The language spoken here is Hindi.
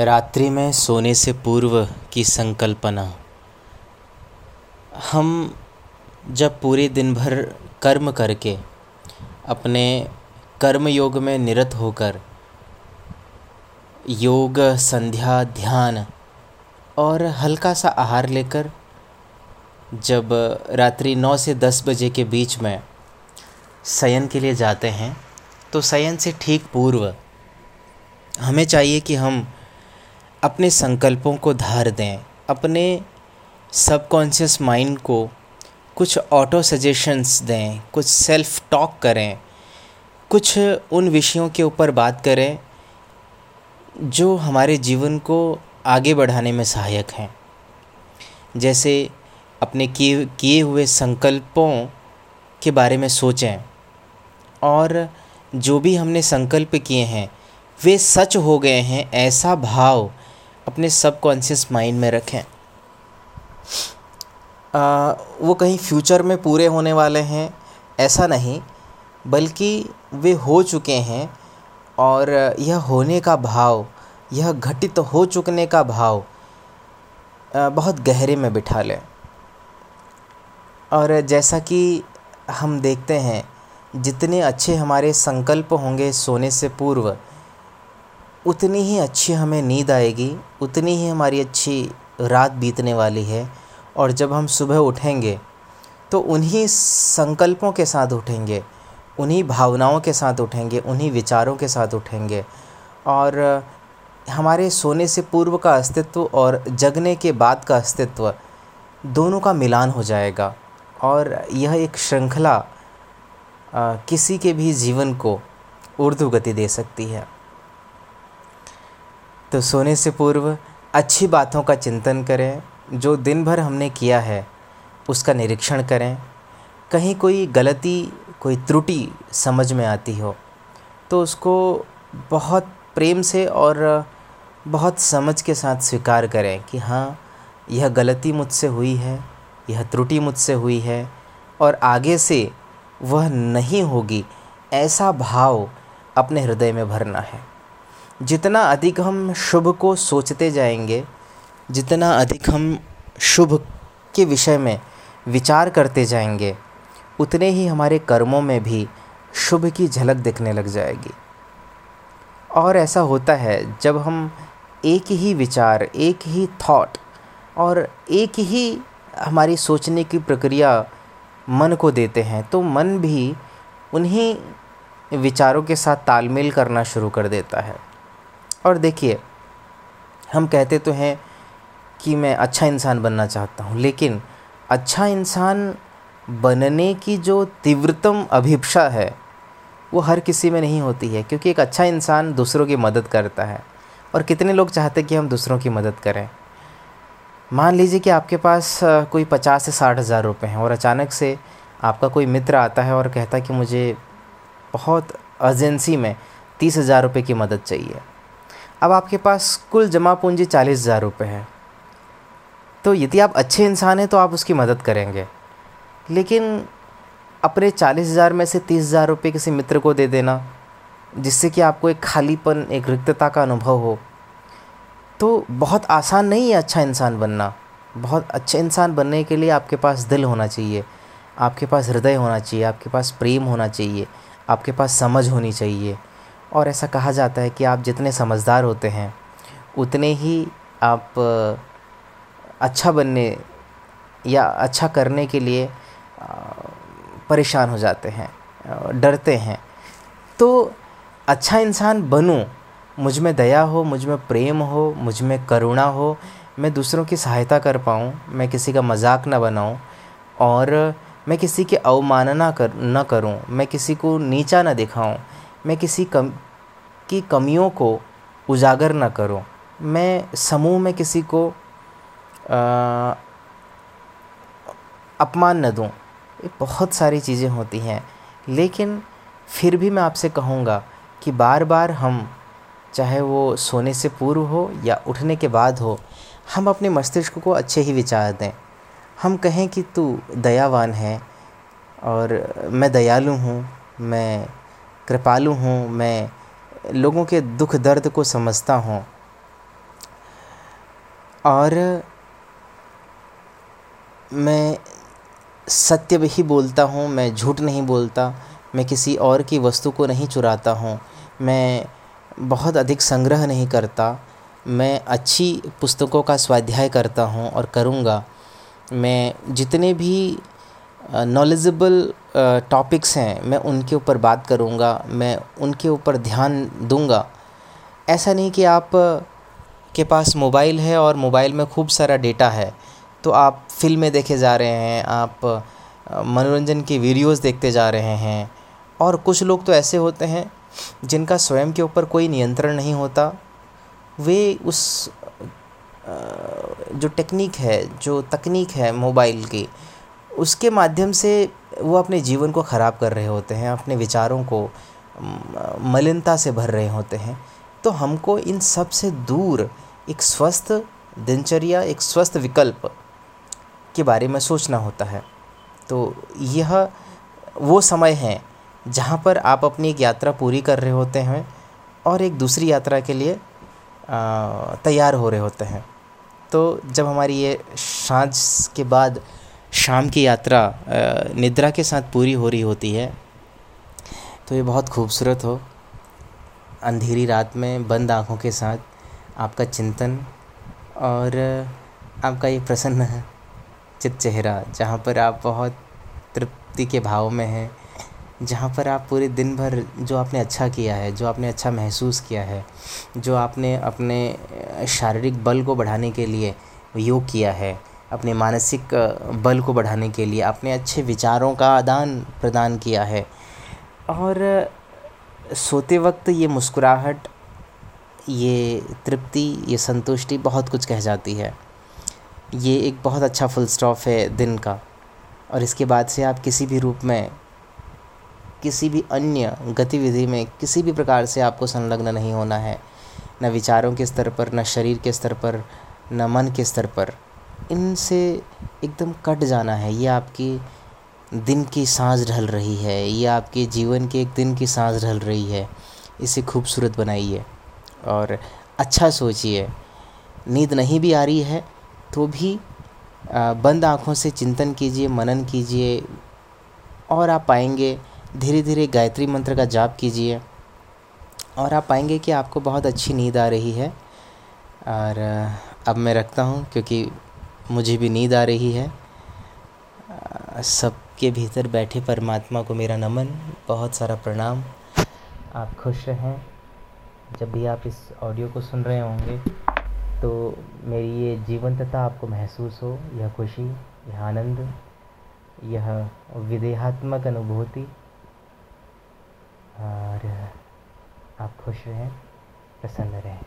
रात्रि में सोने से पूर्व की संकल्पना। हम जब पूरे दिन भर कर्म करके, अपने कर्म योग में निरत होकर, योग, संध्या, ध्यान और हल्का सा आहार लेकर, जब रात्रि नौ से दस बजे के बीच में शयन के लिए जाते हैं तो शयन से ठीक पूर्व हमें चाहिए कि हम अपने संकल्पों को धार दें, अपने सबकॉन्शियस माइंड को कुछ ऑटो सजेशंस दें, कुछ सेल्फ टॉक करें, कुछ उन विषयों के ऊपर बात करें, जो हमारे जीवन को आगे बढ़ाने में सहायक हैं। जैसे अपने किए किए हुए संकल्पों के बारे में सोचें, और जो भी हमने संकल्प किए हैं, वे सच हो गए हैं ऐसा भाव अपने सबकॉन्शियस माइंड में रखें। आ, वो कहीं फ्यूचर में पूरे होने वाले हैं ऐसा नहीं बल्कि वे हो चुके हैं और यह होने का भाव यह घटित हो चुकने का भाव बहुत गहरे में बिठा लें। और जैसा कि हम देखते हैं जितने अच्छे हमारे संकल्प होंगे सोने से पूर्व उतनी ही अच्छी हमें नींद आएगी, उतनी ही हमारी अच्छी रात बीतने वाली है। और जब हम सुबह उठेंगे तो उन्हीं संकल्पों के साथ उठेंगे, उन्हीं भावनाओं के साथ उठेंगे, उन्हीं विचारों के साथ उठेंगे। और हमारे सोने से पूर्व का अस्तित्व और जगने के बाद का अस्तित्व दोनों का मिलान हो जाएगा। और यह एक श्रृंखला किसी के भी जीवन को उर्दू गति दे सकती है। तो सोने से पूर्व अच्छी बातों का चिंतन करें, जो दिन भर हमने किया है, उसका निरीक्षण करें। कहीं कोई गलती, कोई त्रुटि समझ में आती हो तो उसको बहुत प्रेम से और बहुत समझ के साथ स्वीकार करें कि हाँ यह गलती मुझसे हुई है, यह त्रुटि मुझसे हुई है और आगे से वह नहीं होगी, ऐसा भाव अपने हृदय में भरना है। जितना अधिक हम शुभ को सोचते जाएँगे, जितना अधिक हम शुभ के विषय में विचार करते जाएँगे, उतने ही हमारे कर्मों में भी शुभ की झलक दिखने लग जाएगी। और ऐसा होता है जब हम एक ही विचार, एक ही थॉट और एक ही हमारी सोचने की प्रक्रिया मन को देते हैं तो मन भी उन्हीं विचारों के साथ तालमेल करना शुरू कर देता है। और देखिए, हम कहते तो हैं कि मैं अच्छा इंसान बनना चाहता हूँ, लेकिन अच्छा इंसान बनने की जो तीव्रतम अभिप्सा है, वो हर किसी में नहीं होती है, क्योंकि एक अच्छा इंसान दूसरों की मदद करता है। और कितने लोग चाहते कि हम दूसरों की मदद करें? मान लीजिए कि आपके पास कोई पचास से साठ हज़ार रुपये हैं और अचानक से आपका कोई मित्र आता है और कहता कि मुझे बहुत अर्जेंसी में तीस हज़ार रुपये की मदद चाहिए। अब आपके पास कुल जमा पूंजी चालीस हज़ार रुपये है। तो यदि आप अच्छे इंसान हैं तो आप उसकी मदद करेंगे। लेकिन अपने चालीस हज़ार में से तीस हज़ार रुपये किसी मित्र को दे देना, जिससे कि आपको एक खालीपन, एक रिक्तता का अनुभव हो तो बहुत आसान नहीं है अच्छा इंसान बनना। बहुत अच्छे इंसान बनने के लिए आपके पास दिल होना चाहिए, आपके पास हृदय होना चाहिए, आपके पास प्रेम होना चाहिए, आपके पास समझ होनी चाहिए। और ऐसा कहा जाता है कि आप जितने समझदार होते हैं, उतने ही आप अच्छा बनने या अच्छा करने के लिए परेशान हो जाते हैं डरते हैं। तो अच्छा इंसान बनूं, मुझमें दया हो, मुझमें प्रेम हो, मुझमें करुणा हो, मैं दूसरों की सहायता कर पाऊँ, मैं किसी का मज़ाक ना बनाऊँ, और मैं किसी की अवमानना कर, न करूँ, मैं किसी को नीचा ना दिखाऊँ मैं किसी कम की कमियों को उजागर ना करूँ। मैं समूह में किसी को आ, अपमान न दूँ। ये बहुत सारी चीज़ें होती हैं। लेकिन फिर भी मैं आपसे कहूँगा कि बार बार हम चाहे वो सोने से पूर्व हो या उठने के बाद हो हम अपने मस्तिष्क को अच्छे ही विचार दें। हम कहें कि तू दयावान है और मैं दयालु हूँ मैं कृपालु हूँ, मैं लोगों के दुख दर्द को समझता हूँ। और मैं सत्य ही बोलता हूँ, मैं झूठ नहीं बोलता, मैं किसी और की वस्तु को नहीं चुराता हूँ, मैं बहुत अधिक संग्रह नहीं करता, मैं अच्छी पुस्तकों का स्वाध्याय करता हूँ और करूँगा, मैं जितने भी नॉलेजेबल टॉपिक्स हैं। मैं उनके ऊपर बात करूँगा, मैं उनके ऊपर ध्यान दूँगा। ऐसा नहीं कि आप के पास मोबाइल है और मोबाइल में खूब सारा डेटा है तो आप फ़िल्में देखे जा रहे हैं, आप मनोरंजन की वीडियोस देखते जा रहे हैं। और कुछ लोग तो ऐसे होते हैं, जिनका स्वयं के ऊपर कोई नियंत्रण नहीं होता। वे उस जो टेक्निक है, जो तकनीक है मोबाइल की उसके माध्यम से वो अपने जीवन को ख़राब कर रहे होते हैं, अपने विचारों को मलिनता से भर रहे होते हैं। तो हमको इन सबसे दूर एक स्वस्थ दिनचर्या, एक स्वस्थ विकल्प के बारे में सोचना होता है। तो यह वो समय है जहाँ पर आप अपनी एक यात्रा पूरी कर रहे होते हैं और एक दूसरी यात्रा के लिए तैयार हो रहे होते हैं। तो जब हमारी ये साँझ के बाद शाम की यात्रा निद्रा के साथ पूरी हो रही होती है तो ये बहुत खूबसूरत हो। अंधेरी रात में, बंद आँखों के साथ आपका चिंतन और आपका ये प्रसन्न चित चेहरा, जहाँ पर आप बहुत तृप्ति के भाव में हैं, जहाँ पर आप पूरे दिन भर जो आपने अच्छा किया है, जो आपने अच्छा महसूस किया है, जो आपने अपने शारीरिक बल को बढ़ाने के लिए योग किया है अपने मानसिक बल को बढ़ाने के लिए अपने अच्छे विचारों का आदान प्रदान किया है। और सोते वक्त ये मुस्कुराहट, ये तृप्ति, ये संतुष्टि बहुत कुछ कह जाती है। ये एक बहुत अच्छा फुल स्टॉप है दिन का। और इसके बाद से आप किसी भी रूप में, किसी भी अन्य गतिविधि में, किसी भी प्रकार से आपको संलग्न नहीं होना है। न विचारों के स्तर पर, न शरीर के स्तर पर, न मन के स्तर पर। इनसे एकदम कट जाना है। ये आपकी दिन की साँझ ढल रही है। ये आपके जीवन के एक दिन की साँझ ढल रही है। इसे खूबसूरत बनाइए और अच्छा सोचिए। नींद नहीं भी आ रही है तो भी बंद आँखों से चिंतन कीजिए, मनन कीजिए और आप पाएँगे धीरे धीरे गायत्री मंत्र का जाप कीजिए और आप पाएँगे कि आपको बहुत अच्छी नींद आ रही है। और अब मैं रखता हूँ क्योंकि मुझे भी नींद आ रही है। सबके भीतर बैठे परमात्मा को मेरा नमन, बहुत सारा प्रणाम। आप खुश रहें। जब भी आप इस ऑडियो को सुन रहे होंगे तो मेरी ये जीवंतता आपको महसूस हो, यह खुशी, यह आनंद, यह विदेहात्मक अनुभूति। और आप खुश रहें, प्रसन्न रहें।